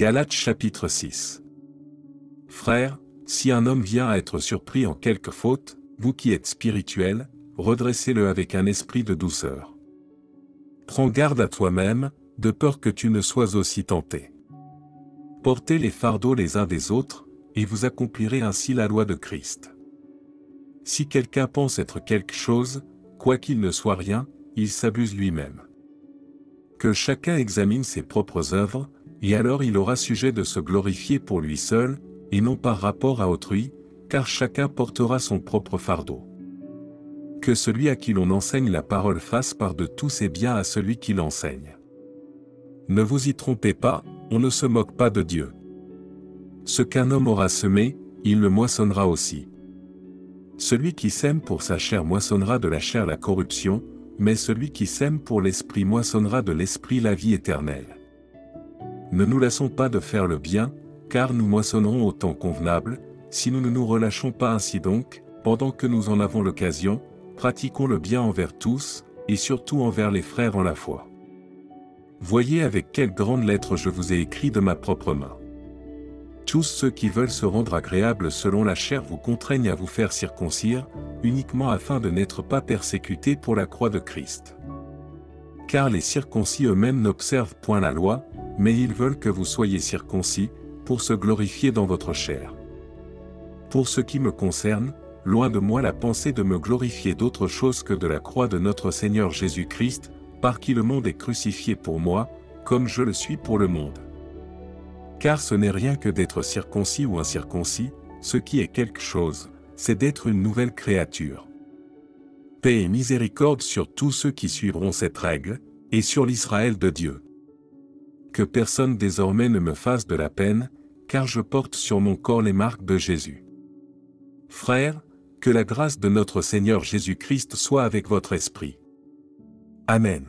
Galates chapitre 6. Frères, si un homme vient à être surpris en quelque faute, vous qui êtes spirituels, redressez-le avec un esprit de douceur. Prends garde à toi-même, de peur que tu ne sois aussi tenté. Portez les fardeaux les uns des autres, et vous accomplirez ainsi la loi de Christ. Si quelqu'un pense être quelque chose, quoi qu'il ne soit rien, il s'abuse lui-même. Que chacun examine ses propres œuvres, et alors il aura sujet de se glorifier pour lui seul, et non par rapport à autrui, car chacun portera son propre fardeau. Que celui à qui l'on enseigne la parole fasse part de tous ses biens à celui qui l'enseigne. Ne vous y trompez pas, on ne se moque pas de Dieu. Ce qu'un homme aura semé, il le moissonnera aussi. Celui qui sème pour sa chair moissonnera de la chair la corruption, mais celui qui sème pour l'esprit moissonnera de l'esprit la vie éternelle. Ne nous laissons pas de faire le bien, car nous moissonnerons au temps convenable, si nous ne nous relâchons pas ainsi donc, pendant que nous en avons l'occasion, pratiquons le bien envers tous, et surtout envers les frères en la foi. Voyez avec quelle grande lettre je vous ai écrit de ma propre main. Tous ceux qui veulent se rendre agréables selon la chair vous contraignent à vous faire circoncire, uniquement afin de n'être pas persécutés pour la croix de Christ. Car les circoncis eux-mêmes n'observent point la loi, mais ils veulent que vous soyez circoncis, pour se glorifier dans votre chair. Pour ce qui me concerne, loin de moi la pensée de me glorifier d'autre chose que de la croix de notre Seigneur Jésus-Christ, par qui le monde est crucifié pour moi, comme je le suis pour le monde. Car ce n'est rien que d'être circoncis ou incirconcis, ce qui est quelque chose, c'est d'être une nouvelle créature. Paix et miséricorde sur tous ceux qui suivront cette règle, et sur l'Israël de Dieu. Que personne désormais ne me fasse de la peine, car je porte sur mon corps les marques de Jésus. Frères, que la grâce de notre Seigneur Jésus-Christ soit avec votre esprit. Amen.